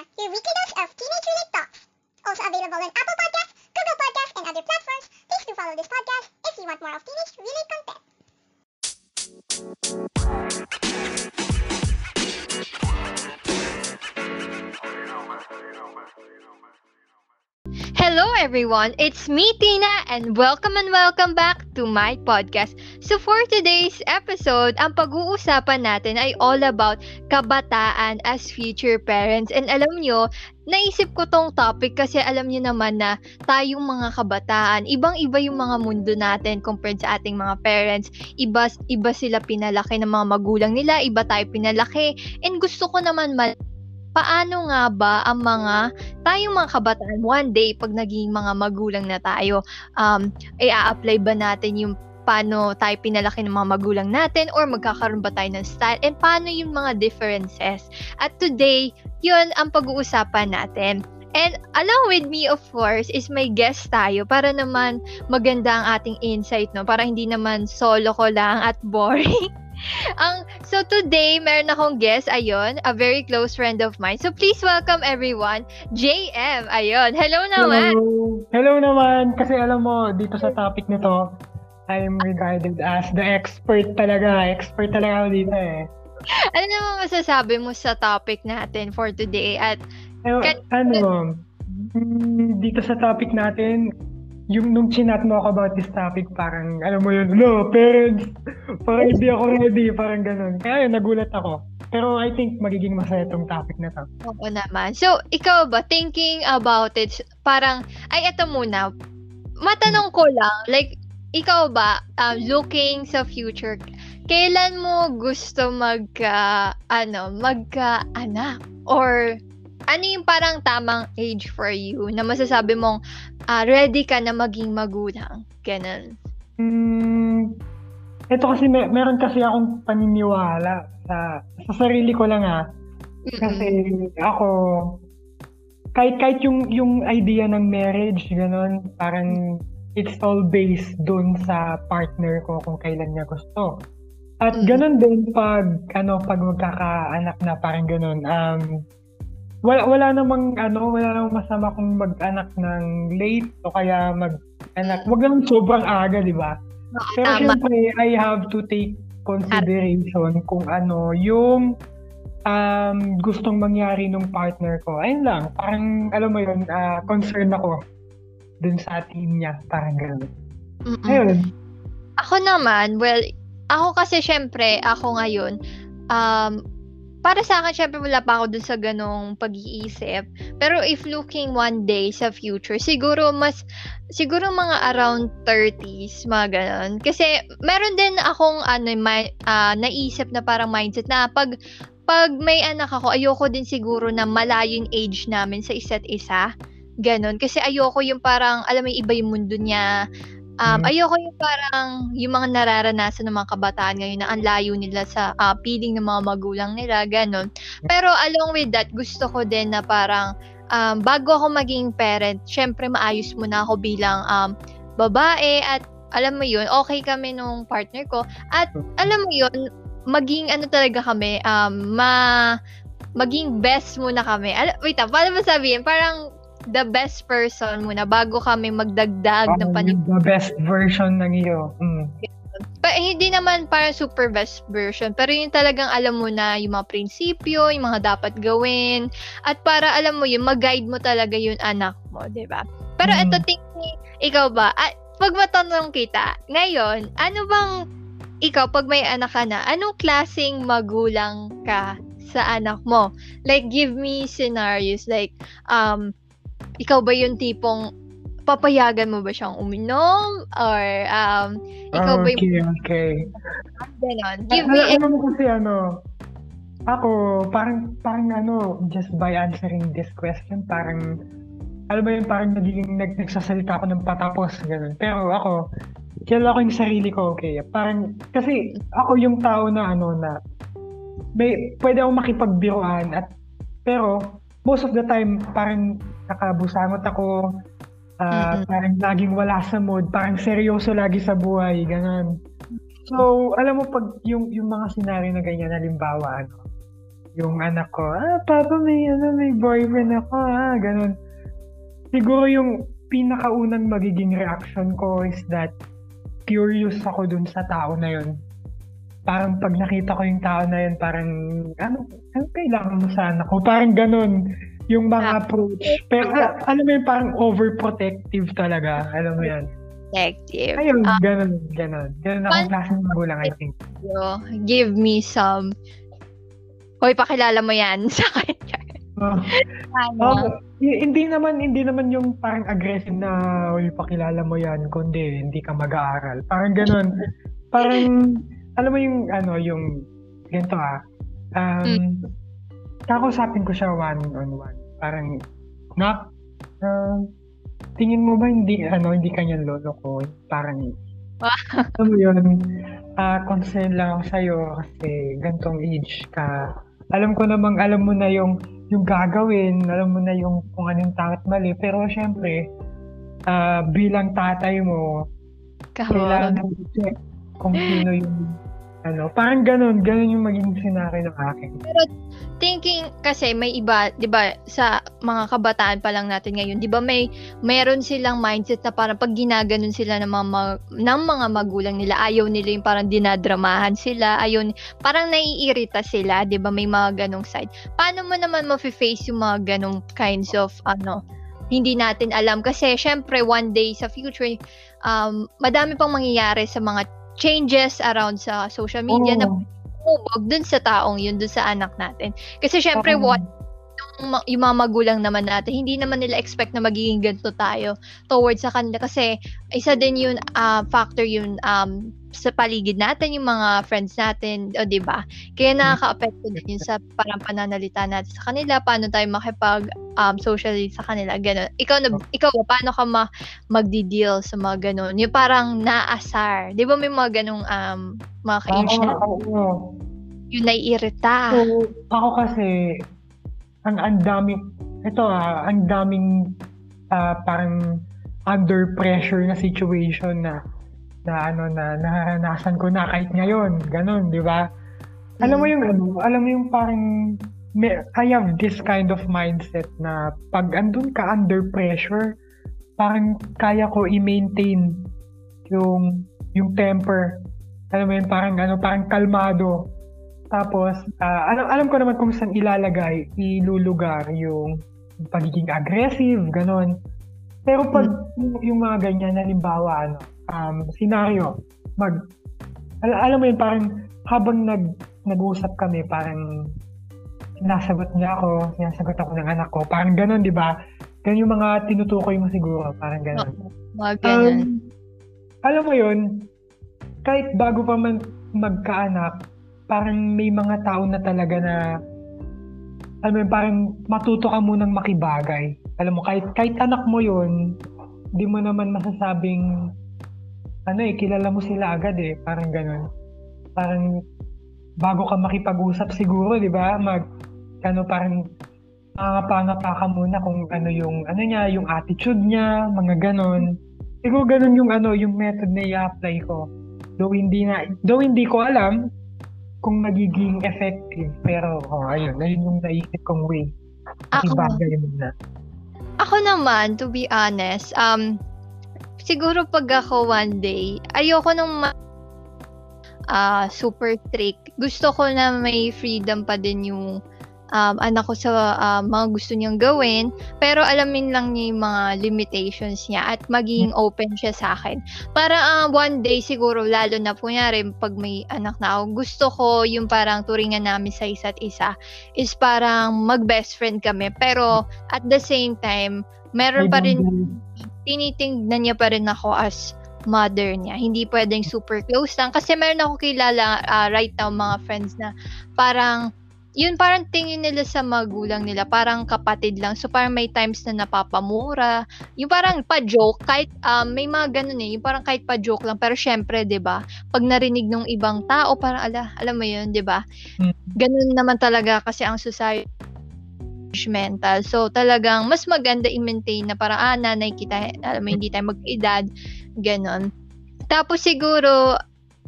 Tina, your weekly dose of teenage-related talks. Also available on Apple Podcasts, Google Podcasts, and other platforms. Please do follow this podcast if you want more of teenage-related content. Hello everyone, it's me Tina and welcome and welcome back to my podcast. So for today's episode, ang pag-uusapan natin ay all about kabataan as future parents. And alam nyo, naisip ko tong topic kasi alam nyo naman na tayong mga kabataan, ibang-iba yung mga mundo natin compared sa ating mga parents. Iba, iba sila pinalaki ng mga magulang nila, iba tayo pinalaki. And gusto ko naman mal paano nga ba ang mga tayong mga kabataan one day pag naging mga magulang na tayo um i-apply ba natin yung paano tayo pinalaki ng mga magulang natin or magkakaroon ba tayo ng style and paano yung mga differences at today yun ang pag-uusapan natin And along with me, of course, is my guest tayo para naman maganda ang ating insight, no? Para hindi naman solo ko lang at boring. ang so today meron akong guest ayun a very close friend of mine so please welcome everyone JM ayun hello naman Hello. Hello naman. Kasi alam mo, dito sa topic nito, I'm regarded as the expert talaga. Expert talaga ako dito eh. ano naman masasabi mo sa topic natin for today at ano, mm, dito sa topic natin, yung nung chinat mo ako about this topic, parang, alam mo yun, no, parents, parang hindi ako ready, parang ganun. Kaya yun, nagulat ako. Pero I think magiging masaya tong topic na to. oo naman so ikaw ba thinking about it parang ay eto muna matanong ko lang like ikaw ba um, looking sa future kailan mo gusto magka ano magka anak or ano yung parang tamang age for you na masasabi mong ah, ready ka na maging magulang? Ganun. Hmm, ito kasi, may, meron kasi akong paniniwala sa, sa sarili ko lang ah. Kasi ako, kahit kahit yung yung idea ng marriage ganun, parang it's all based dun sa partner ko kung kailan niya gusto. At Mm. ganun din pag ano pag magkakaanak na parang ganun. Um wala wala namang ano, wala namang masama kung mag-anak ng late o kaya mag-anak. Wag lang sobrang aga, di ba? Oo, Pero tama syempre, I have to take consideration kung ano yung um, gustong mangyari nung partner ko. Ayun lang, parang alam mo yun, ah, concern ako dun sa team niya. Parang gano'n. Ayun. Ako naman, well, ako kasi syempre, ako ngayon, um, para sa akin, syempre wala pa ako dun sa ganong pag-iisip. Pero if looking one day sa future, siguro mas, siguro mga around 30s, mga ganon. Kasi meron din akong ano, may, ah, naisip na parang mindset na pag pag may anak ako, ayoko din siguro na malayo yung age namin sa isa't isa. Ganon. Kasi ayoko yung parang, alam mo, iba yung mundo niya, Um, Mm. ayoko yung parang yung mga nararanasan ng mga kabataan ngayon na ang layo nila sa ah, piling ng mga magulang nila, ganun. Pero along with that, gusto ko din na parang um, bago ako maging parent, syempre maayos muna ako bilang um, babae at alam mo yun, okay kami nung partner ko. At alam mo yun, maging ano talaga kami, um, ma maging best muna kami. Al- wait, ah, paano ba sabihin? Parang the best person muna bago kami magdagdag ng Parang panib yung the best version ng iyo. Mm. Pa, hindi naman parang super best version, pero yung talagang alam mo na yung mga prinsipyo, yung mga dapat gawin, at para alam mo yun, mag-guide mo talaga yung anak mo, di ba? Pero Mm. eto, thinking, ikaw ba, at pag matanong kita, ngayon, ano bang, ikaw, pag may anak ka na, anong klaseng magulang ka sa anak mo? Like, give me scenarios, like, um, ikaw ba yung tipong papayagan mo ba siyang uminom? Or, um, ikaw ba yung Okay, okay. ganon? Give Al- me alam mo kasi ano, ako, parang, parang ano, just by answering this question, parang, alam mo yun, parang nagiging nag, nagsasalita ako ng patapos, gano'n. Pero ako, kilala ko yung sarili ko, okay. Parang, kasi ako yung tao na ano na, may, pwede akong makipagbiruan at, pero, most of the time, parang nakabusangot ako, ah, Mm-mm. parang laging wala sa mood, parang seryoso lagi sa buhay, gano'n. So, alam mo pag yung yung mga senaryo na ganyan halimbawa ano, yung anak ko, ah, papa, may, ano, may boyfriend ako, ah, ganun. Siguro yung pinakaunang magiging reaction ko is that curious ako dun sa tao na yun. Parang pag nakita ko yung tao na yun, parang, ano, ano kailangan mo sa anak ko? Parang ganun yung mga approach. Pero ah, alam mo yun, parang overprotective talaga. Alam mo yan. Detective. Ayun, Ah, ganun, ganun. Ganun akong klaseng magulang, I think. give me some Hoy, pakilala mo yan sa kanya. Oh. Ano? Um, hindi naman hindi naman yung parang aggressive na uy pakilala mo yan kundi hindi ka mag-aaral. Parang ganun. Parang alam mo yung ano yung ganito ah. Um kakausapin ko siya one on one. Parang na um, tingin mo ba hindi ano hindi kanya lolo ko? Parang alam mo yun, ah concern lang ako sa'yo kasi gantong age ka. Alam ko namang alam mo na yung yung gagawin, alam mo na yung kung anong tama mali. Pero syempre, ah bilang tatay mo, kailangan Kahawag. mo check kung sino yung ano. Parang ganun, ganun yung maging scenario ng akin. Thinking kasi may iba, 'di ba, sa mga kabataan pa lang natin ngayon, 'di ba may meron silang mindset na parang pag ginaganon sila ng mga ng mga magulang nila, ayaw nila yung parang dinadramahan sila, ayaw parang naiirita sila, 'di ba? May mga ganong side. Paano mo naman ma-face yung mga ganong kinds of ano, hindi natin alam kasi syempre one day sa future um madami pang mangyayari sa mga changes around sa social media na Oo. umubog dun sa taong yun, dun sa anak natin. Kasi syempre, Oo. what yung, yung mga magulang naman natin, hindi naman nila expect na magiging ganito tayo towards sa kanila. Kasi isa din yun, ah, factor yun um, sa paligid natin, yung mga friends natin, o di ba? Kaya nakaka-apekto din yun sa parang pananalita natin sa kanila, paano tayo makipag um, socially sa kanila, ganun. Ikaw, na, ikaw ba, paano ka ma- magdi-deal sa mga ganun? Yung parang naasar. Di ba may mga ganung um, mga ka-age na oo. yung naiirita. So, ako kasi, ang ang dami, ito ah, ang daming ah, parang under pressure na situation na na ano na naranasan ko na kahit ngayon, ganun, di ba? Alam mo Mm. yung ano, alam mo yung parang may, I have this kind of mindset na pag andun ka under pressure, parang kaya ko i-maintain yung yung temper. Alam mo yun, parang ano, parang kalmado. Tapos, ah, alam, alam ko naman kung saan ilalagay, ilulugar yung pagiging aggressive, ganon. Pero pag yung, yung mga ganyan, halimbawa, ano, um, senaryo, mag, al- alam mo yun, parang habang nag, nag-usap kami, parang sinasagot niya ako, sinasagot ako ng anak ko, parang ganon, di ba? Ganun yung mga tinutukoy mo siguro, parang ganon. Mga ganun. Um, alam mo yun, kahit bago pa man magkaanak, parang may mga tao na talaga na, alam mo yun, parang matuto ka munang makibagay. Alam mo, kahit, kahit anak mo yun, di mo naman masasabing, ano eh, kilala mo sila agad eh, parang ganun. Parang, bago ka makipag-usap siguro, di ba, mag, ano, parang, pangapangapa ka muna kung ano yung, ano niya, yung attitude niya, mga ganon. Siguro ganun yung ano, yung method na i-apply ko. Though hindi na, though hindi ko alam kung magiging effective, pero oh, ayun, ayun yung naisip kong way. Ako, Ibagay mo na. ako naman, to be honest, um, siguro pag ako one day, ayoko nung ma- ah, super strict. Gusto ko na may freedom pa din yung um, anak ko sa ah, mga gusto niyang gawin. Pero alamin lang niya yung mga limitations niya at maging open siya sa akin. Para ah, one day siguro, lalo na po pag may anak na ako, gusto ko yung parang turingan namin sa isa't isa is parang mag-best friend kami. Pero at the same time, meron pa rin tinitingnan niya pa rin ako as mother niya. Hindi pwedeng super close lang. Kasi meron ako kilala ah, right now mga friends na parang yun parang tingin nila sa magulang nila parang kapatid lang. So parang may times na napapamura. Yung parang pa-joke kahit um, may mga ganun eh. Yung parang kahit pa-joke lang pero syempre 'di ba? Pag narinig ng ibang tao parang ala, alam mo yun, 'di ba? Mm. Ganun naman talaga kasi ang society judgmental. So, talagang mas maganda i-maintain na parang, ah, nanay kita, alam mo, hindi tayo mag-edad, ganon. Tapos siguro,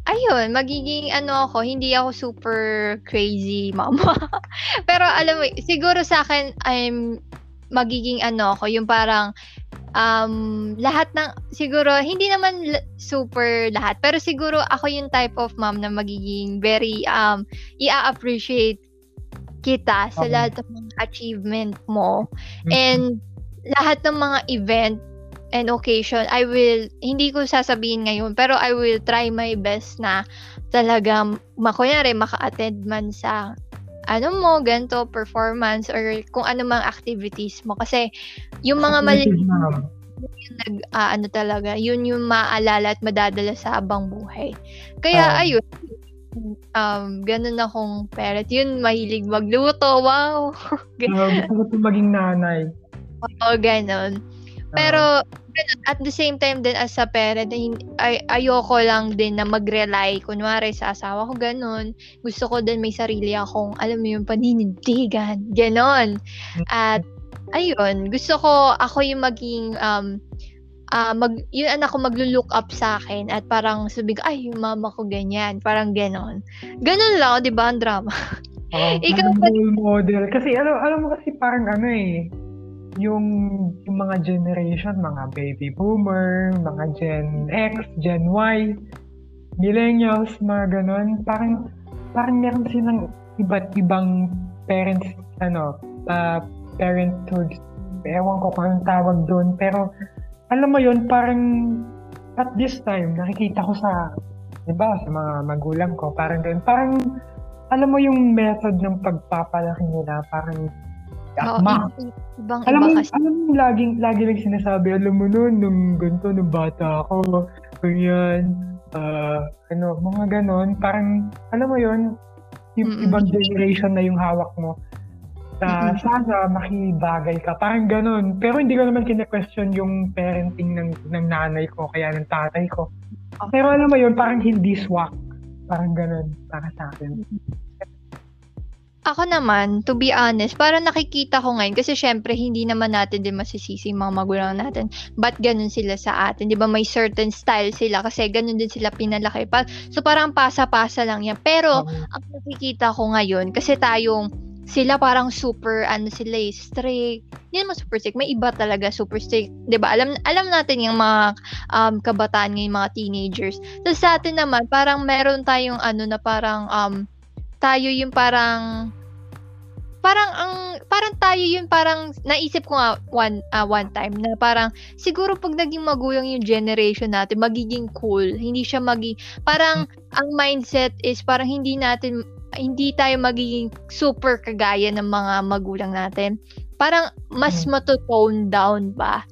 ayun, magiging ano ako, hindi ako super crazy mama. Pero alam mo, siguro sa akin, I'm magiging ano ako, yung parang um, lahat ng, siguro, hindi naman l- super lahat, pero siguro ako yung type of mom na magiging very, um, i-appreciate kita sa Okay. lahat ng mga achievement mo. Mhm. And lahat ng mga event and occasion, I will, hindi ko sasabihin ngayon, pero I will try my best na talaga, makunyari, maka-attend man sa ano mo, ganito, performance, or kung ano mang activities mo. Kasi, yung mga mali, Supportive mom. yung nag, ah, ano talaga, yun yung maaalala at madadala sa abang buhay. Kaya, Ah. ayun, um, ganun akong parent. Yun, mahilig magluto, wow! Uh, gusto ko maging nanay. Oo, ganun. Ah, Pero, ganun, at the same time din as a parent, ay, ayoko lang din na mag-rely, kunwari sa asawa ko, ganun. Gusto ko din may sarili akong, alam mo yung paninindigan, ganun. At, ayun, gusto ko, ako yung maging, um, ah mag, yung anak ko maglo-look up sa akin at parang sabi ko, ay, yung mama ko ganyan, parang ganon. Ganon lang, di ba, ang drama? Oo, Ikaw ba- role model. Kasi alam, alam mo kasi parang ano eh, yung, yung mga generation, mga baby boomer, mga Gen X, Gen Y, millennials, mga ganon, parang, parang meron silang iba't ibang parents, ano, uh, parenthood, ewan ko kung anong tawag doon, pero alam mo yun, parang at this time, nakikita ko sa, di ba, sa mga magulang ko, parang ganun, parang alam mo yung method ng pagpapalaki nila, parang Oo, ma, i- ibang alam mo, iba kasi. alam mo, laging, lagi lang sinasabi, alam mo nun, nung ganito, nung bata ako, ganyan, ah, ano, mga ganon, parang, alam mo yun, yung Mm-mm. ibang generation na yung hawak mo. Sa, Mm-mm. sana makibagay ka, parang ganon. Pero hindi ko naman kine-question yung parenting ng, ng nanay ko, kaya ng tatay ko. Pero alam mo yun, parang hindi swak. Parang ganon, para sa akin. Ako naman, to be honest, parang nakikita ko ngayon kasi syempre hindi naman natin din masisisi yung mga magulang natin. Ba't ganun sila sa atin? Di ba may certain style sila kasi ganun din sila pinalaki. Pa- So parang pasa-pasa lang yan. Pero ang nakikita ko ngayon, kasi tayong sila parang super, ano sila eh, strict. Hindi naman super strict. May iba talaga super strict. 'Di ba Alam, alam natin yung mga um, kabataan ngayon, mga teenagers. So sa atin naman, parang meron tayong ano na parang, um, tayo yung parang, parang ang parang tayo yung parang naisip ko nga one ah, one time na parang siguro pag naging magulang yung generation natin magiging cool hindi siya magi parang ang mindset is parang hindi natin hindi tayo magiging super kagaya ng mga magulang natin parang mas Hmm. mato-tone down ba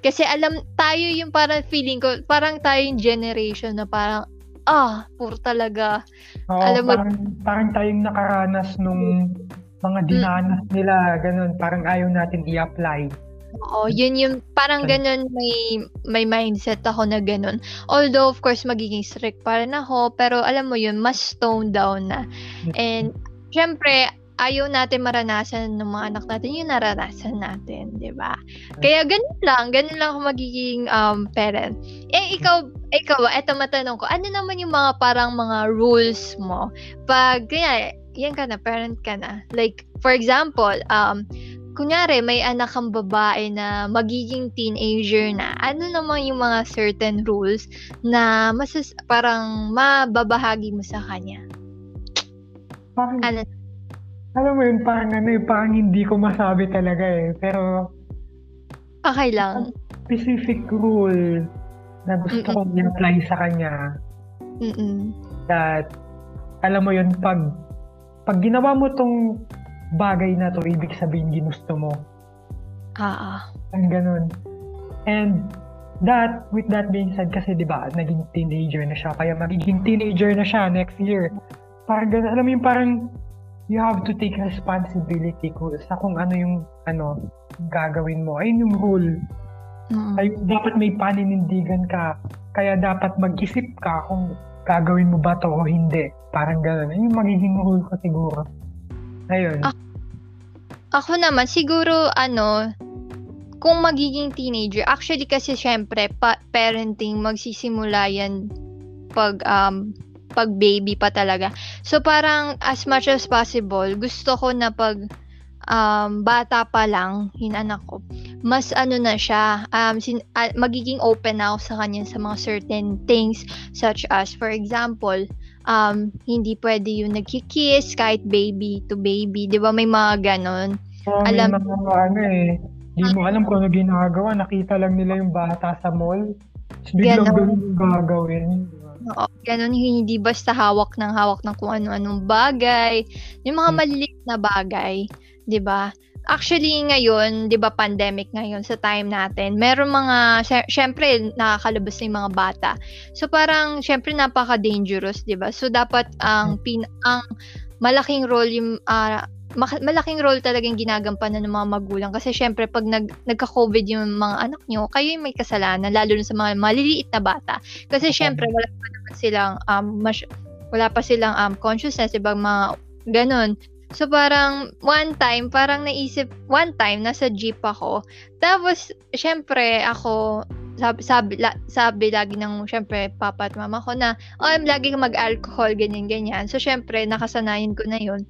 kasi alam tayo yung parang feeling ko parang tayo yung generation na parang ah puro talaga Oo, Alam mo- parang, parang tayong nakaranas nung mga dinanas nila, ganun. Parang ayaw natin i-apply. Oo, yun yung parang ganun may may mindset ako na ganun. Although of course magiging strict pa rin ako, pero alam mo yun, mas toned down na. And syempre, ayaw natin maranasan ng mga anak natin yung naranasan natin, 'di ba? Kaya ganun lang, ganun lang ako magiging um parent. Eh ikaw, ikaw, eto matanong ko, ano naman yung mga parang mga rules mo pag kaya yan ka na, parent ka na. Like, for example, um, kunyari, may anak kang babae na magiging teenager na, ano naman yung mga certain rules na masas parang mababahagi mo sa kanya? Parang, Ano? alam mo yun, parang ano eh, parang hindi ko masabi talaga eh. Pero, Okay lang. specific rule na gusto Mm-mm. kong i-apply sa kanya Mm-mm. that, alam mo yun, pag, pag ginawa mo tong bagay na to, ibig sabihin ginusto mo. Ah, ah. Ang ganun. And that, with that being said, kasi di ba naging teenager na siya, kaya magiging teenager na siya next year. Parang ganun, alam mo yung parang you have to take responsibility ko sa kung ano yung ano gagawin mo. Ayun yung rule. Mm-mm. Ay, dapat may paninindigan ka. Kaya dapat mag-isip ka kung gagawin mo ba to o hindi. Parang ganun. Ayun yung magiging rule ko siguro. Ayun. Ah. Ako naman, siguro, ano, kung magiging teenager, actually kasi syempre, pa- parenting, magsisimula yan pag, um, pag baby pa talaga. So parang as much as possible, gusto ko na pag um, bata pa lang, hinanak ko, mas ano na siya, um, sin- uh, magiging open na ako sa kanya sa mga certain things such as, for example, um, hindi pwede yung nagkikiss kahit baby to baby. Di ba may mga ganon? So, may Alam- mga ano eh, di mo alam kung ano ginagawa, nakita lang nila yung bata sa mall, tapos biglang ganun yung gagawin. Oo, ganun, hindi basta hawak ng hawak ng kung ano-anong bagay. Yung mga Hmm. maliliit na bagay, 'di ba? Actually ngayon, 'di ba pandemic ngayon sa time natin. Meron mga sy- syempre nakakalabas na yung mga bata. So parang syempre napaka-dangerous, 'di ba? So dapat ang pin ang malaking role yung mak- malaking role talagang ginagampanan ng mga magulang kasi syempre pag nag nagka-COVID yung mga anak nyo, kayo yung may kasalanan lalo na sa mga maliliit na bata. Kasi syempre wala pa naman silang um mas, wala pa silang um consciousness ibang mga ganun. So parang one time parang naisip one time nasa jeep ako. Tapos syempre ako sabi sabi, la, sabi lagi ng syempre papa at mama ko na oh, lagi kang mag-alcohol ganyan ganyan. So syempre nakasanayan ko na 'yun.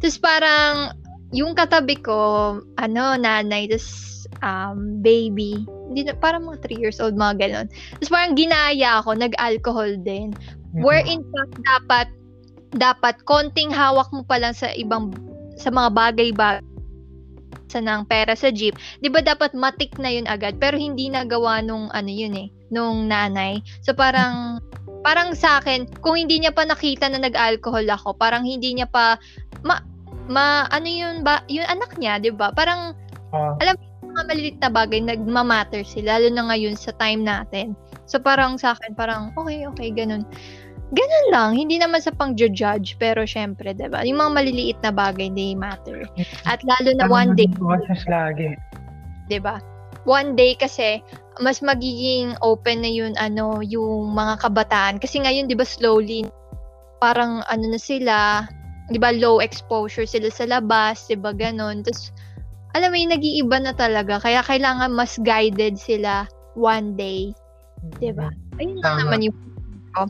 Tapos parang yung katabi ko ano nanay tapos um, baby hindi na, parang mga 3 years old mga ganun. Tapos parang ginaya ako nag-alcohol din. Where in fact dapat dapat konting hawak mo pa lang sa ibang sa mga bagay-bagay sa ng pera sa jeep, 'di ba dapat matik na 'yun agad pero hindi nagawa nung ano 'yun eh, nung nanay. So parang parang sa akin, kung hindi niya pa nakita na nag-alcohol ako, parang hindi niya pa ma, ma ano 'yun ba, 'yung anak niya, 'di ba? Parang Ah, mga malilit na bagay nagmamatter sila lalo na ngayon sa time natin. So parang sa akin parang okay, okay, ganun. Ganun lang, hindi naman sa pang-judge, pero syempre, 'di ba? Yung mga maliliit na bagay they matter. At lalo na one day, process lagi. 'di ba? One day kasi mas magiging open na yun ano yung mga kabataan kasi ngayon 'di ba slowly parang ano na sila 'di ba low exposure sila sa labas 'di ba ganon tapos alam mo yung nag-iiba na talaga kaya kailangan mas guided sila one day 'di ba ayun lang Tama. naman yung ko.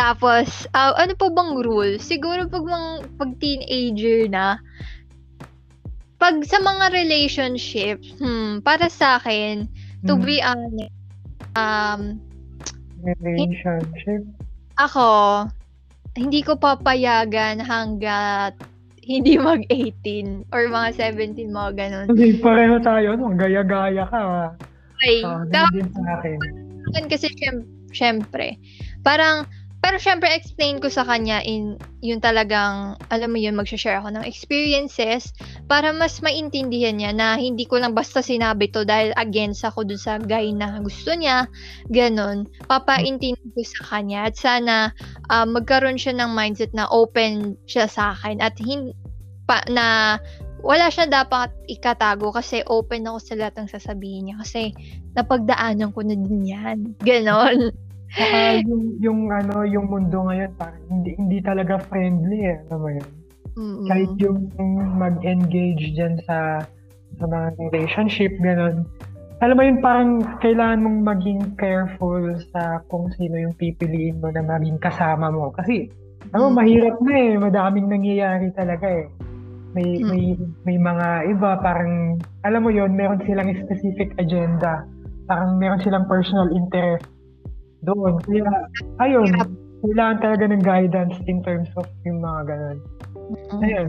Tapos ah, ano pa bang rule siguro pag mga pag teenager na pag sa mga relationship, hmm, para sa akin, to Mm, be honest, um, relationship. ako, hindi ko papayagan hanggat hindi mag-18 or mga 17, mga ganun. Hindi, pareho tayo, no? Gaya-gaya ka. Okay, tapos ganun din sa akin. kasi syem- syempre, parang, pero syempre explain ko sa kanya in yung talagang, alam mo yun, magsha-share ako ng experiences para mas maintindihan niya na hindi ko lang basta sinabi to dahil against ako dun sa guy na gusto niya, ganun. Papaintindi ko sa kanya at sana ah, magkaroon siya ng mindset na open siya sa akin at hin pa, na wala siya dapat ikatago kasi open ako sa lahat ng sasabihin niya kasi napagdaanan ko na din yan. Ganon. Saka yung, yung ano, yung mundo ngayon, parang hindi, hindi talaga friendly eh. Alam mo yun? Mm-mm. Kahit yung mag-engage dyan sa sa mga relationship, gano'n. Alam mo yun, parang kailangan mong maging careful sa kung sino yung pipiliin mo na maging kasama mo. Kasi, ano, Mm. mahirap na eh. Madaming nangyayari talaga eh. May, Mm. may, may mga iba, parang, alam mo yun, meron silang specific agenda. Parang meron silang personal interest doon. Kaya, ayun, kailangan talaga ng guidance in terms of yung mga ganun. Mm. Ayun.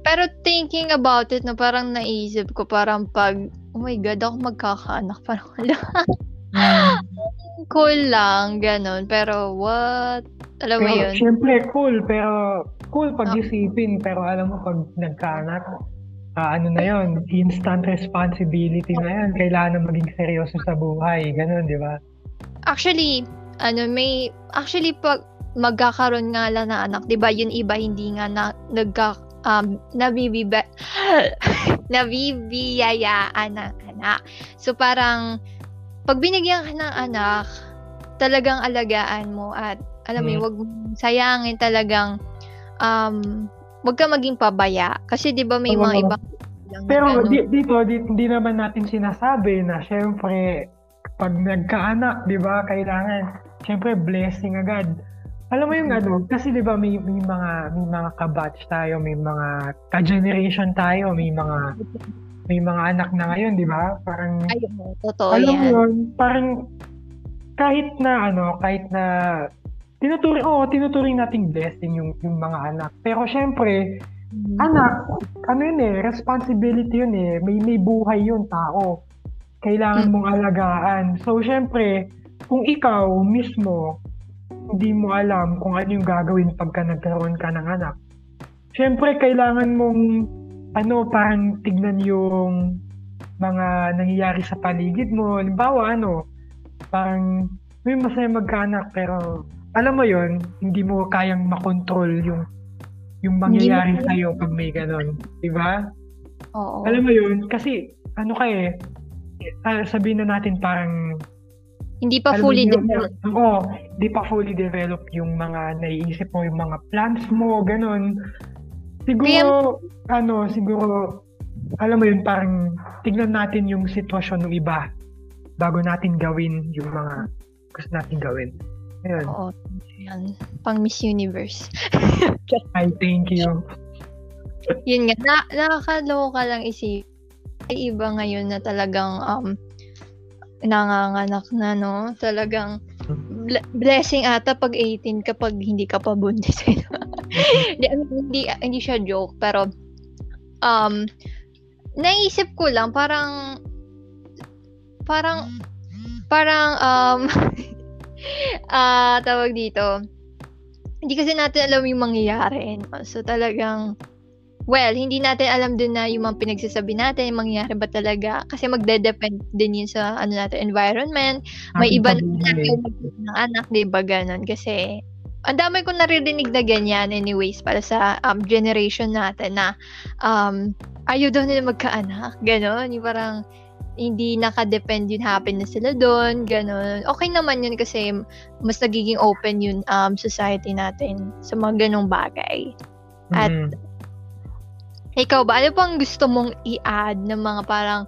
Pero thinking about it, no, parang naisip ko, parang pag, oh my God, ako magkakaanak. Parang, wala. cool lang, ganon. Pero what? Alam mo Pero, yun? syempre, cool. Pero, cool pag isipin. Pero alam mo, pag nagkaanak, ah, ano na yon instant responsibility na yan. Kailangan na maging seryoso sa buhay. Ganon, di ba? Actually, ano, may, actually, pag magkakaroon nga lang na anak, di ba, yun iba, hindi nga na, nagka, um, nabibiba, nabibiyayaan ng anak. So, parang, pag binigyan ka ng anak, talagang alagaan mo at, alam mo, Mm. wag sayangin talagang, um, wag ka maging pabaya. Kasi, di ba, may Oo. mga ibang Pero di, dito, di, hindi naman natin sinasabi na syempre, pag nagkaanak, di ba, kailangan, syempre, blessing agad. Alam mo yung ano, kasi 'di ba may may mga may mga kabatch tayo, may mga ka-generation tayo, may mga may mga anak na ngayon, 'di ba? Parang Ayun, totoo alam mo yan. yun, parang kahit na ano, kahit na tinuturing, oo, tinuturing nating blessing yung yung mga anak. Pero syempre, Mm. anak, ano yun eh, responsibility yun eh. May may buhay yun, tao. Kailangan Mm. mong alagaan. So, syempre, kung ikaw mismo, hindi mo alam kung ano yung gagawin pagka nagkaroon ka ng anak. Syempre, kailangan mong, ano, parang tignan yung mga nangyayari sa paligid mo. Halimbawa, ano, parang may masaya magkaanak pero alam mo yon hindi mo kayang makontrol yung yung mangyayari kaya- sa'yo pag may ganon. Di ba? Oo. Alam mo yun, kasi ano ka eh, ah, sabihin na natin parang Hindi pa alam fully developed. Oo, di pa fully developed yung mga naiisip mo, yung mga plans mo, ganon. Siguro, ano, siguro, alam mo yun, parang tignan natin yung sitwasyon ng iba bago natin gawin yung mga gusto natin gawin. Ayun. Oo. Yan. Pang Miss Universe. I thank you. Yun nga, na, nakakaloka lang isip. Ay iba ngayon na talagang um, nanganganak na, no? Talagang ble- blessing ata pag 18 kapag hindi ka pa buntis. hindi, I mean, hindi, hindi siya joke, pero um, naisip ko lang, parang parang parang um ah tawag dito hindi kasi natin alam yung mangyayari no? so talagang well hindi natin alam din na yung mga pinagsasabi natin yung mangyayari ba talaga kasi magde-depend din yun sa ano natin environment may iba na ng anak di ba ganun kasi ang dami ko naririnig na ganyan anyways para sa um, generation natin na um, ayaw daw nila magkaanak ganon yung parang hindi nakadepend yung happiness sila doon, ganun. Okay naman yun kasi mas nagiging open yun um, society natin sa mga ganong bagay. At Mm. Ikaw ba, ano pang gusto mong i-add ng mga parang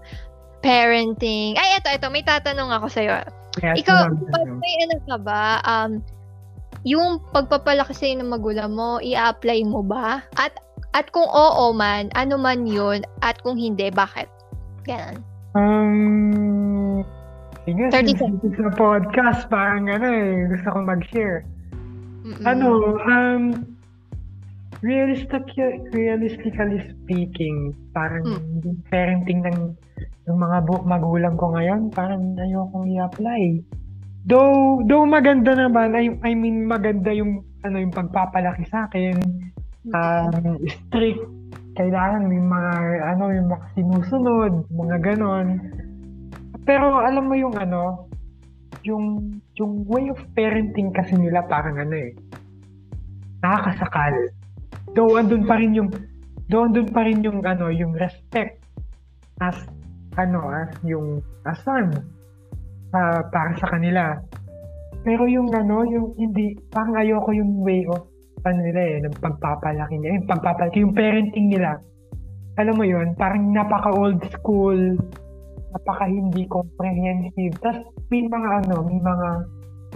parenting? Ay, eto, eto, may tatanong ako sa'yo. Kaya Ikaw, pag may ano ka ba, um, yung pagpapalaki sa'yo ng magulang mo, i-apply mo ba? At at kung oo man, ano man yun? At kung hindi, bakit? Ganon. Um, sige, 30 since this is a podcast, parang ano eh, gusto kong mag-share. Mm-mm. Ano, um, realistic, realistically speaking, parang Hmm. parenting ng, ng mga bu- magulang ko ngayon, parang ayokong i-apply. Though, though maganda naman, I, I mean maganda yung, ano, yung pagpapalaki sa akin, um, strict, kailangan may mga, ano, yung mga sinusunod, mga ganon. Pero alam mo yung ano, yung, yung way of parenting kasi nila parang ano eh, nakakasakal. Though andun pa rin yung, though andun pa rin yung ano, yung respect as, ano, as yung, as son, ah, para sa kanila. Pero yung ano, yung hindi, parang ayoko yung way of, ano nila eh, ng pagpapalaki nila, yung pagpapalaki, yung parenting nila. Alam mo yun, parang napaka old school, napaka hindi comprehensive. Tapos may mga ano, may mga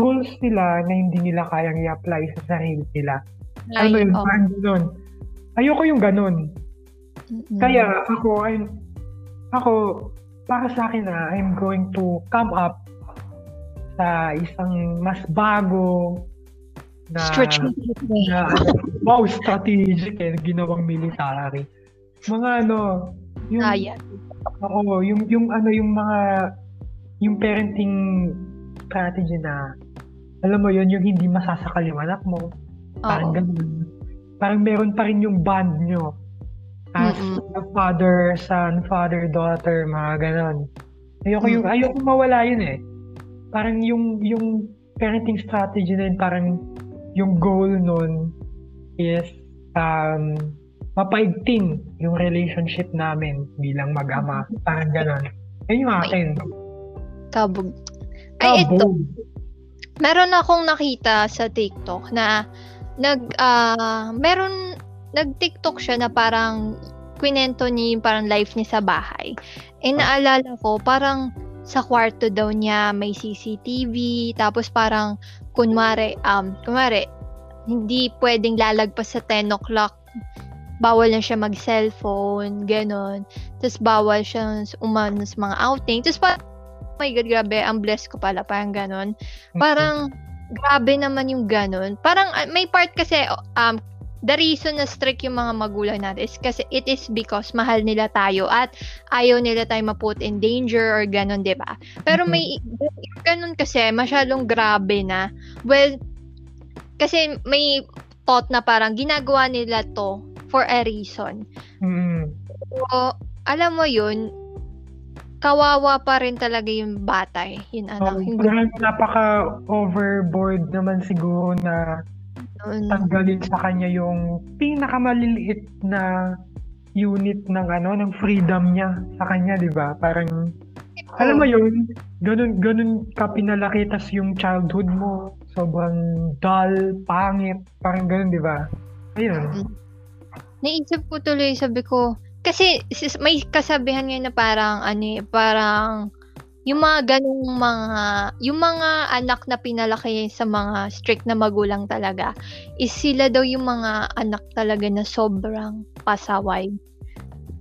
rules nila na hindi nila kayang i-apply sa sarili nila. Alam mo yun, oh, parang ganun. Ayoko yung ganun. mm-mm. Kaya ako, I'm, ako, para sa akin na, I'm going to come up sa isang mas bago na, strategic na wow, strategic eh, ginawang military. Mga ano, yung, Ayan. Oo, yung yung ano yung mga yung parenting strategy na alam mo yun, yung hindi masasakal yung anak mo. Parang Oo. ganun. Parang meron pa rin yung bond nyo. As Mm-mm. a father, son, father, daughter, mga ganon. Ayoko yung, ayoko mawala yun eh. Parang yung, yung parenting strategy na yun, parang yung goal nun is um, mapaigting yung relationship namin bilang mag-ama. Parang ganon. Yun yung akin. Kabog. Ay, ito. Meron akong nakita sa TikTok na nag ah meron nag-TikTok siya na parang kwento niya yung parang life niya sa bahay. Eh naalala ko parang sa kwarto daw niya may CCTV tapos parang kunwari um kunwari hindi pwedeng lalagpas sa 10 o'clock. Bawal na siya mag-cellphone, ganon. Tapos bawal siya umano sa mga outing. Tapos pa, oh my God, grabe, ang bless ko pala, parang ganon. Parang, grabe naman yung ganon. Parang, ah, may part kasi, um, the reason na strict yung mga magulang natin is kasi it is because mahal nila tayo at ayaw nila tayo ma-put in danger or ganun, 'di ba? Pero Mhm. may ganun kasi masyadong grabe na. Well, kasi may thought na parang ginagawa nila to for a reason. Mm. So, alam mo yun, kawawa pa rin talaga yung bata eh. Yun ano, Oh, yung parang napaka-overboard naman siguro na ganun. tanggalin sa kanya yung pinakamaliliit na unit ng ano ng freedom niya sa kanya, 'di ba? Parang alam mo yun, ganun ganun ka pinalaki tas yung childhood mo sobrang dull, pangit, parang ganun, 'di ba? Ayun. Naisip ko tuloy, sabi ko, kasi may kasabihan ngayon na parang, ano eh, parang, yung mga ganung mga, yung mga anak na pinalaki sa mga strict na magulang talaga, is sila daw yung mga anak talaga na sobrang pasaway.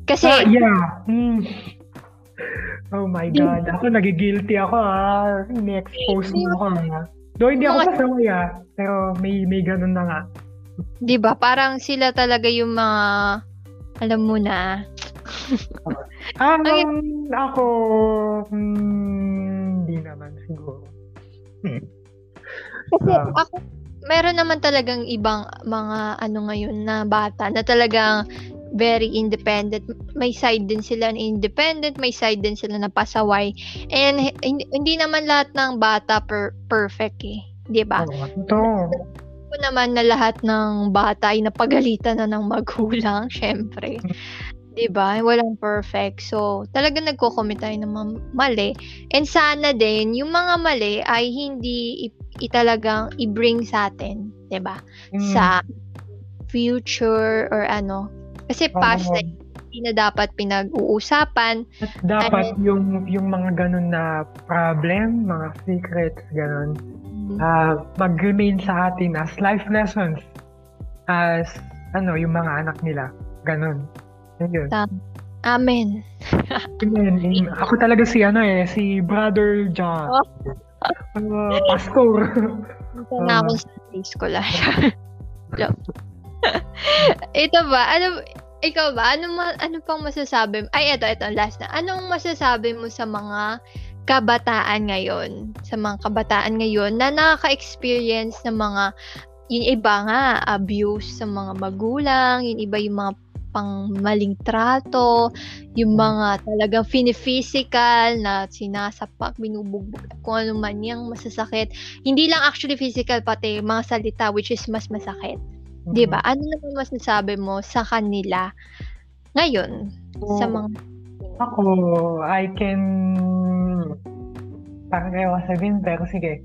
Kasi, Ah, yeah. Mm. Oh my God. Ako nagigilty ako ah. In-expose mo ako ah. Do hindi ako pasaway ah. Pero may may ganun na nga. di ba, parang sila talaga yung mga, alam mo na, Ah, Ay- ako, hmm, hindi naman siguro. Kasi Ah. ako, meron naman talagang ibang mga ano ngayon na bata na talagang very independent. May side din sila na independent, may side din sila na pasaway. And hindi, hindi naman lahat ng bata per, perfect eh. 'Di ba? Oo, Ako naman na lahat ng bata ay napagalitan na ng magulang, syempre. 'Di ba? Walang perfect. So, talagang nagko-commit tayo ng mali. And sana din yung mga mali ay hindi italagang i-bring sa atin, 'di ba? Mm. Sa future or ano. Kasi past Oo. na hindi na dapat pinag-uusapan. At dapat yung yung mga ganun na problem, mga secrets, ganun, ah mag-remain sa atin as life lessons as ano, yung mga anak nila. Ganun. Ayun. Amen. Amen. Ako talaga si ano eh, si Brother John. Oh. Uh, pastor. Ito na ako sa school. ah. Joke. ito ba? Ano, ikaw ba? Ano, ma, ano pang masasabi? Ay, ito, ito, last na. Anong masasabi mo sa mga kabataan ngayon? Sa mga kabataan ngayon na nakaka-experience ng mga, yung iba nga, abuse sa mga magulang, yung iba yung mga pang maling trato, yung mga talagang fini-physical na sinasapak, binubugbog, kung ano man yung masasakit. Hindi lang actually physical, pati mga salita which is mas masakit. 'Di ba? Ano naman masasabi mo sa kanila ngayon sa mga Ako, I can parang ayaw ko sabihin, pero sige.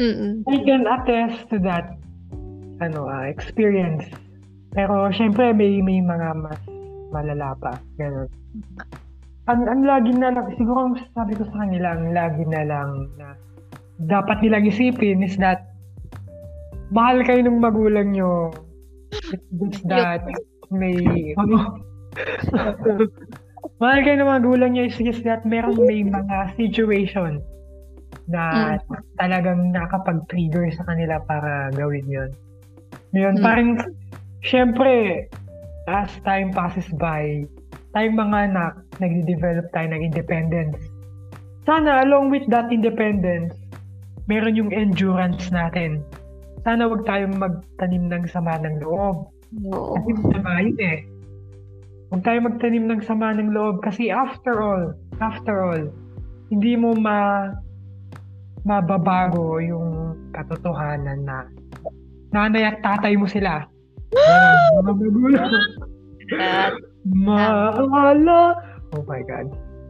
mm I can attest to that ano, ah, experience. Pero syempre may may mga mas malala pa. Ganun. Ang, ang lagi na lang, siguro ang sabi ko sa kanila, ang lagi na lang na dapat nilang isipin is that mahal kayo ng magulang nyo. It's just that may ano, mahal kayo ng magulang nyo is just that meron may mga situation na talagang nakapag-trigger sa kanila para gawin yon. Yun, Mm. parang, syempre, as time passes by, tayong mga anak, nagde-develop tayo ng independence. Sana, along with that independence, meron yung endurance natin. Sana wag tayong magtanim ng sama ng loob. Oo. Kasi masama yun eh. Huwag tayo magtanim ng sama ng loob kasi after all, after all, hindi mo ma mababago yung katotohanan na nanay at tatay mo sila. Mga Maala. Oh my God.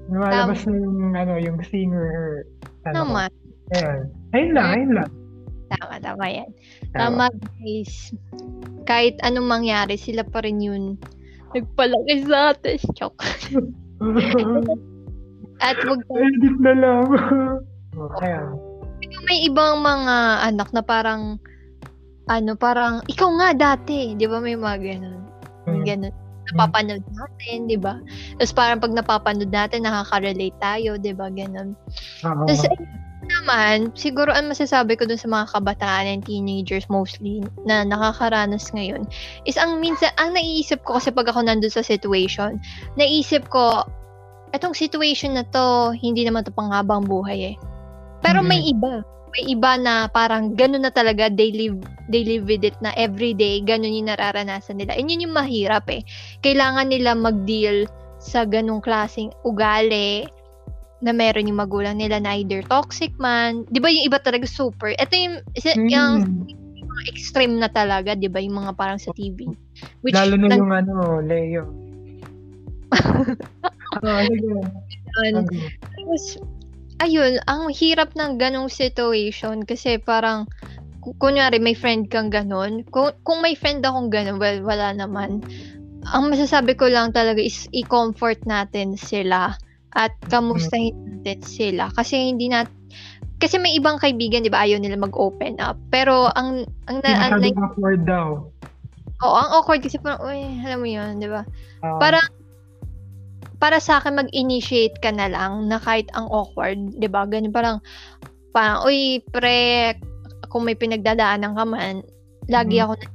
Lumalabas na yung, ano, yung singer. Ano, naman. Ayun. Ayun lang, ayun lang. Tama, tama yan. Tama, guys. Kahit anong mangyari, sila pa rin yun. Nagpalaki sa atin. Choke. At wag Edit na lang. Oh, Ayun. may ibang mga anak na parang ano, parang, ikaw nga dati, di ba may mga ganun? Mm. Ganun. Napapanood natin, di ba? Tapos parang pag napapanood natin, nakaka-relate tayo, di ba? Ganun. Oo. Tapos, naman, siguro ang masasabi ko dun sa mga kabataan and teenagers mostly na nakakaranas ngayon is ang minsan, ang naiisip ko kasi pag ako nandun sa situation, naisip ko, etong situation na to, hindi naman to panghabang buhay eh. Pero Mhm. may iba. May iba na parang ganun na talaga, they live, they live with it na everyday, ganun yung nararanasan nila. And yun yung mahirap eh. Kailangan nila mag-deal sa ganung klaseng ugali, na meron yung magulang nila na either toxic man. 'Di ba yung iba talaga super. Ito yung yung Mm. mga extreme na talaga, 'di ba, yung mga parang sa TV. Which Lalo na nag- yung ano, Leo. Tapos, ayun, ang hirap ng ganong situation kasi parang ku- kunyari may friend kang ganon. Kung, kung may friend akong ganon, well, wala naman. Ang masasabi ko lang talaga is i-comfort natin sila at kamustahin natin sila kasi hindi na kasi may ibang kaibigan, 'di ba, ayaw nila mag-open up. Pero ang ang, na, ang, Masyadong awkward daw. oh, ang awkward kasi parang, uy, alam mo 'yun, 'di ba? Ah, Parang para sa akin mag-initiate ka na lang na kahit ang awkward, 'di ba? Ganun parang parang uy, pre, kung may pinagdadaanan ka man, lagi Mhm. ako na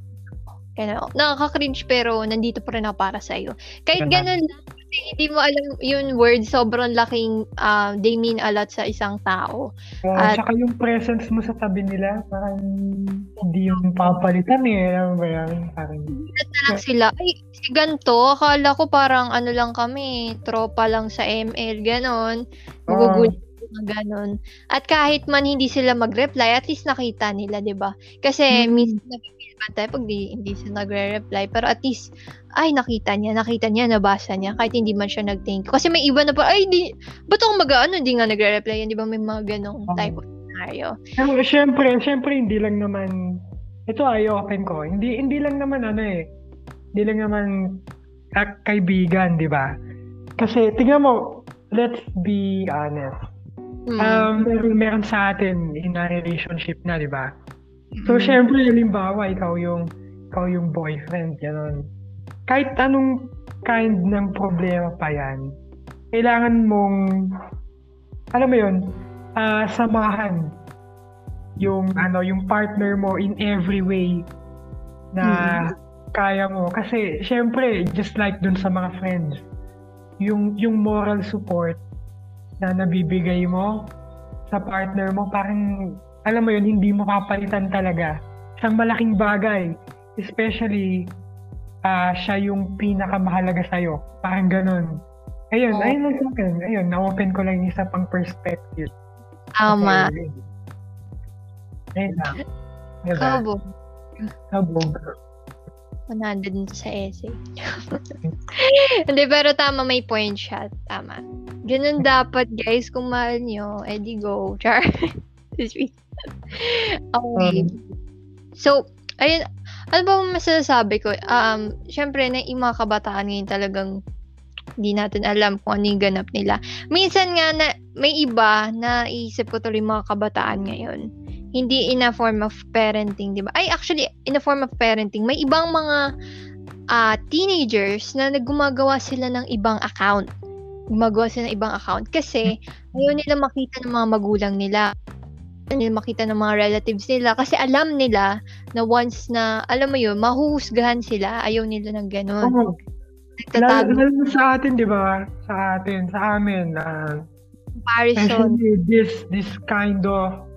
Kaya, nakaka-cringe pero nandito pa rin ako para sa iyo. Kahit ganun lang, kasi hindi mo alam yung word, sobrang laking, ah, they mean a lot sa isang tao. Oo, At- tsaka yung presence mo sa tabi nila, parang hindi yung papalitan eh. Alam mo ba yan? Parang, na lang sila, ay, si ganto, akala ko parang ano lang kami, tropa lang sa ML, ganon. Magugulat mga ganon. At kahit man hindi sila mag-reply, at least nakita nila, di ba? Kasi Hmm. minsan tayo pag di, hindi sila nagre-reply, pero at least, ay, nakita niya, nakita niya, nabasa niya, kahit hindi man siya nag-thank you. Kasi may iba na pa, ay, di, ba't ako mag-ano, hindi nga nagre-reply yan, di ba? May mga ganong type of scenario. Pero syempre, syempre hindi lang naman ito ay open ko. Hindi hindi lang naman ano eh. Hindi lang naman ka- kaibigan, 'di ba? Kasi tingnan mo, let's be honest. Mm. Um, meron, meron sa atin in a relationship na, 'di ba? So Mm. syempre, halimbawa ikaw yung ikaw yung boyfriend, gano'n. Kahit anong kind ng problema pa 'yan, kailangan mong alam mo 'yun, ah samahan yung ano yung partner mo in every way na kaya mo kasi syempre just like dun sa mga friends yung yung moral support na nabibigay mo sa partner mo parang alam mo yun hindi mo papalitan talaga isang malaking bagay especially ah siya yung pinakamahalaga sa'yo parang ganun ayun Oo. ayun lang sa akin ayun na-open ko lang yung isa pang perspective Tama. Okay. Ayun lang. Diba? Kabog. Kabog. 100 din sa essay. Hindi, pero tama, may point siya. Tama. Ganun dapat, guys. Kung mahal nyo, edi go. Char. Sweet. Okay. So, ayun, ano ba ang masasabi ko? Um, syempre, na yung mga kabataan ngayon talagang hindi natin alam kung ano yung ganap nila. Minsan nga na may iba na isip ko tuloy mga kabataan ngayon. Hindi in a form of parenting, di ba? Ay, actually, in a form of parenting, may ibang mga ah, teenagers na naggumagawa sila ng ibang account. Gumagawa sila ng ibang account kasi ayaw nila makita ng mga magulang nila. Nila makita ng mga relatives nila kasi alam nila na once na, alam mo yun, mahuhusgahan sila, ayaw nila ng ganun. Oo. Lalo, lalo sa atin, di ba? Sa atin, sa amin. Uh, comparison. this, this kind of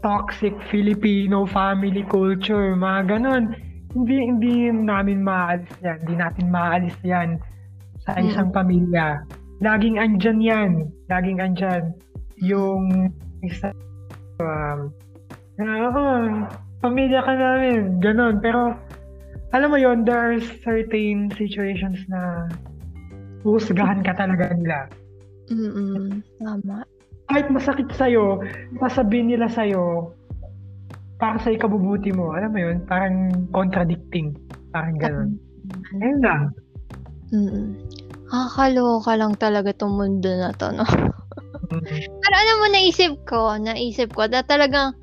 toxic Filipino family culture, mga ganon. Hindi, hindi namin maalis yan. Hindi natin maalis yan sa isang pamilya. Laging andyan yan. Laging andyan. Yung isa, um, oh, pamilya ka namin. Ganon. Pero, alam mo yon there are certain situations na husgahan ka talaga nila. Mm-mm. Tama. Kahit masakit sa'yo, sasabihin nila sa'yo, para sa ikabubuti mo. Alam mo yun? Parang contradicting. Parang ganun. Ayun lang. Mm. Nakakaloka lang talaga tong mundo na to, no? Mm. Pero alam mo, naisip ko, naisip ko, na talagang,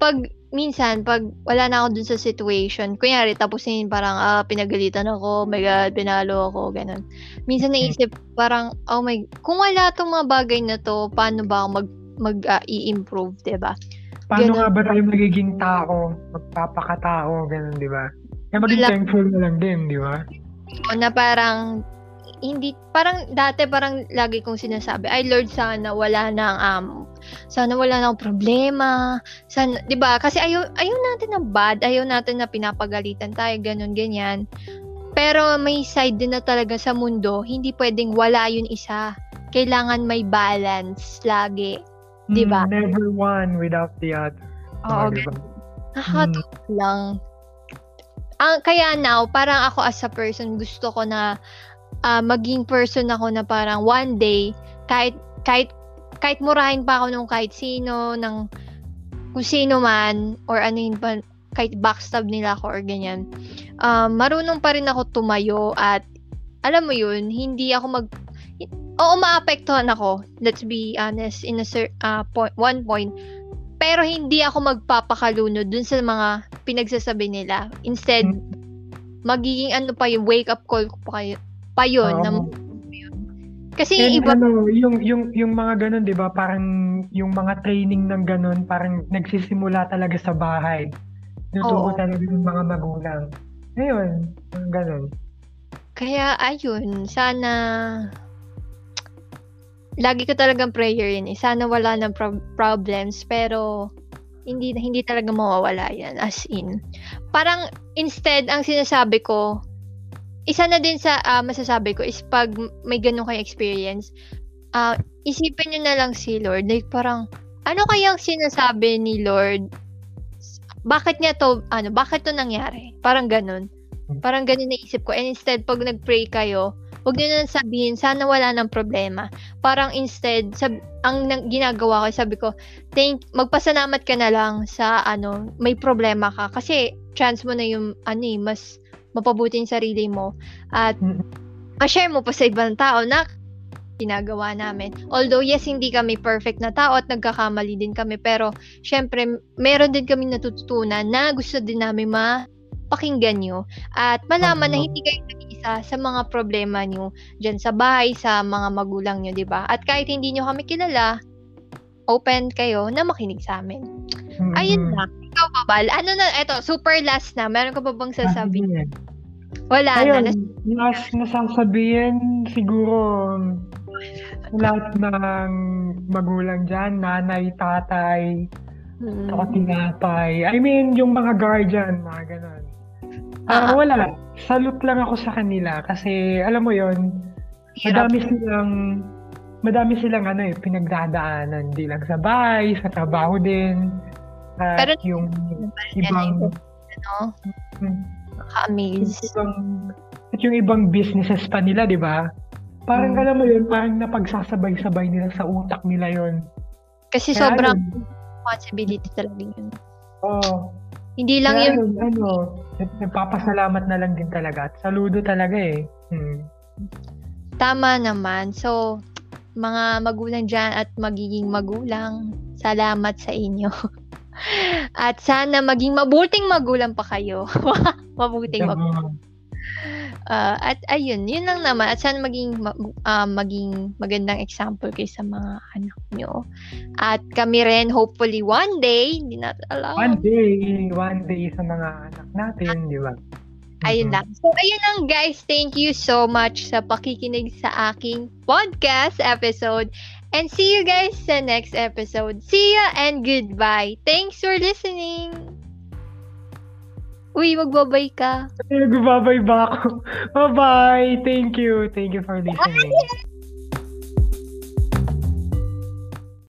pag, minsan, pag wala na ako dun sa situation, kunyari, tapos yun, parang, ah, pinagalitan ako, oh my God, pinalo ako, ganun. Minsan Hmm. naisip, parang, oh my, kung wala tong mga bagay na to, paano ba ako mag, mag, ah, i-improve, 'di ba Paano Ganun. nga ba tayo magiging tao, magpapakatao, ganun, di ba? Kaya maging Wala- thankful na lang din, di ba? O na parang hindi parang dati parang lagi kong sinasabi ay Lord sana wala nang um sana wala nang problema sana 'di ba kasi ayaw ayaw natin ng bad ayaw natin na pinapagalitan tayo ganun ganyan pero may side din na talaga sa mundo hindi pwedeng wala yun isa kailangan may balance lagi Di ba? Mm, never one without the other. oo di ba? Nakakatuwa lang. Ang kaya now, parang ako as a person, gusto ko na ah, maging person ako na parang one day, kahit, kahit, kahit murahin pa ako nung kahit sino, ng kung sino man, or ano yun pa, kahit backstab nila ako or ganyan, um, marunong pa rin ako tumayo at alam mo yun, hindi ako mag Oo, maapektuhan ako. Let's be honest in a cer- ah, point, one point pero hindi ako magpapakalunod dun sa mga pinagsasabi nila. Instead, magiging ano pa yung wake up call ko pa kayo pa yun. na, Oo. kasi And iba, ano, yung, yung, yung mga ganun, di ba, parang yung mga training ng ganun, parang nagsisimula talaga sa bahay. Tuturo Oo. talaga yung mga magulang. Ayun, ganun. kaya ayun, sana lagi ko talagang prayer yun eh. Sana wala ng prob- problems, pero hindi hindi talaga mawawala yan as in. Parang instead ang sinasabi ko isa na din sa ah, masasabi ko is pag may ganun kayo experience, ah isipin niyo na lang si Lord. Like parang ano kayang sinasabi ni Lord? Bakit niya to ano, bakit to nangyari? Parang ganun. Parang ganun naisip ko. And instead pag nag-pray kayo, Huwag niyo na sabihin, sana wala ng problema. Parang instead, sab- ang nang- ginagawa ko, sabi ko, thank, magpasalamat ka na lang sa ano, may problema ka. Kasi chance mo na yung ano eh, mas mapabuti yung sarili mo. At ma-share mo pa sa ibang tao na ginagawa namin. Although yes, hindi kami perfect na tao at nagkakamali din kami. Pero syempre, meron din kami natututunan na gusto din namin mapakinggan nyo. At malaman na hindi kayo nag-iisa sa mga problema nyo dyan sa bahay, sa mga magulang nyo, di ba? At kahit hindi nyo kami kilala, open kayo na makinig sa amin. Mm-mm. Ayun lang. Ikaw ba, Bal? Ano na, eto, super last na. Meron ka pa bang sasabihin? Wala Ayun, na. last na sasabihin, siguro, lahat ng magulang dyan, nanay, tatay, Mm. Ako tinapay. I mean, yung mga guardian, mga ganun. Ah, ah. wala. Salute lang ako sa kanila kasi alam mo yon madami silang madami silang ano eh, pinagdadaanan. Di lang sa bahay, sa trabaho din. At Pero- yung ibang, Ano? yung Nakaka-amaze. ibang, at yung ibang businesses pa nila, di ba? Parang Mm. alam mo yun, parang napagsasabay-sabay nila sa utak nila yon Kasi Kaya sobrang yun. responsibility talaga yun. Oo. Hindi lang Kaya yung yun, ano, nag- nagpapasalamat na lang din talaga. At saludo talaga eh. Hmm. tama naman. So, mga magulang dyan at magiging magulang, salamat sa inyo. at sana maging mabuting magulang pa kayo. mabuting magulang. Ah, at ayun, yun lang naman. At sana maging ma- ah, maging magandang example kayo sa mga anak nyo. At kami rin, hopefully one day, hindi natin alam. One day, one day sa mga anak natin, di ba? Ayun Mhm. lang. So, ayun lang guys. Thank you so much sa pakikinig sa aking podcast episode. And see you guys sa next episode. See ya and goodbye. Thanks for listening. Uy, magbabay ka. Nagbabay ba ako? Bye-bye! Thank you. Thank you for listening.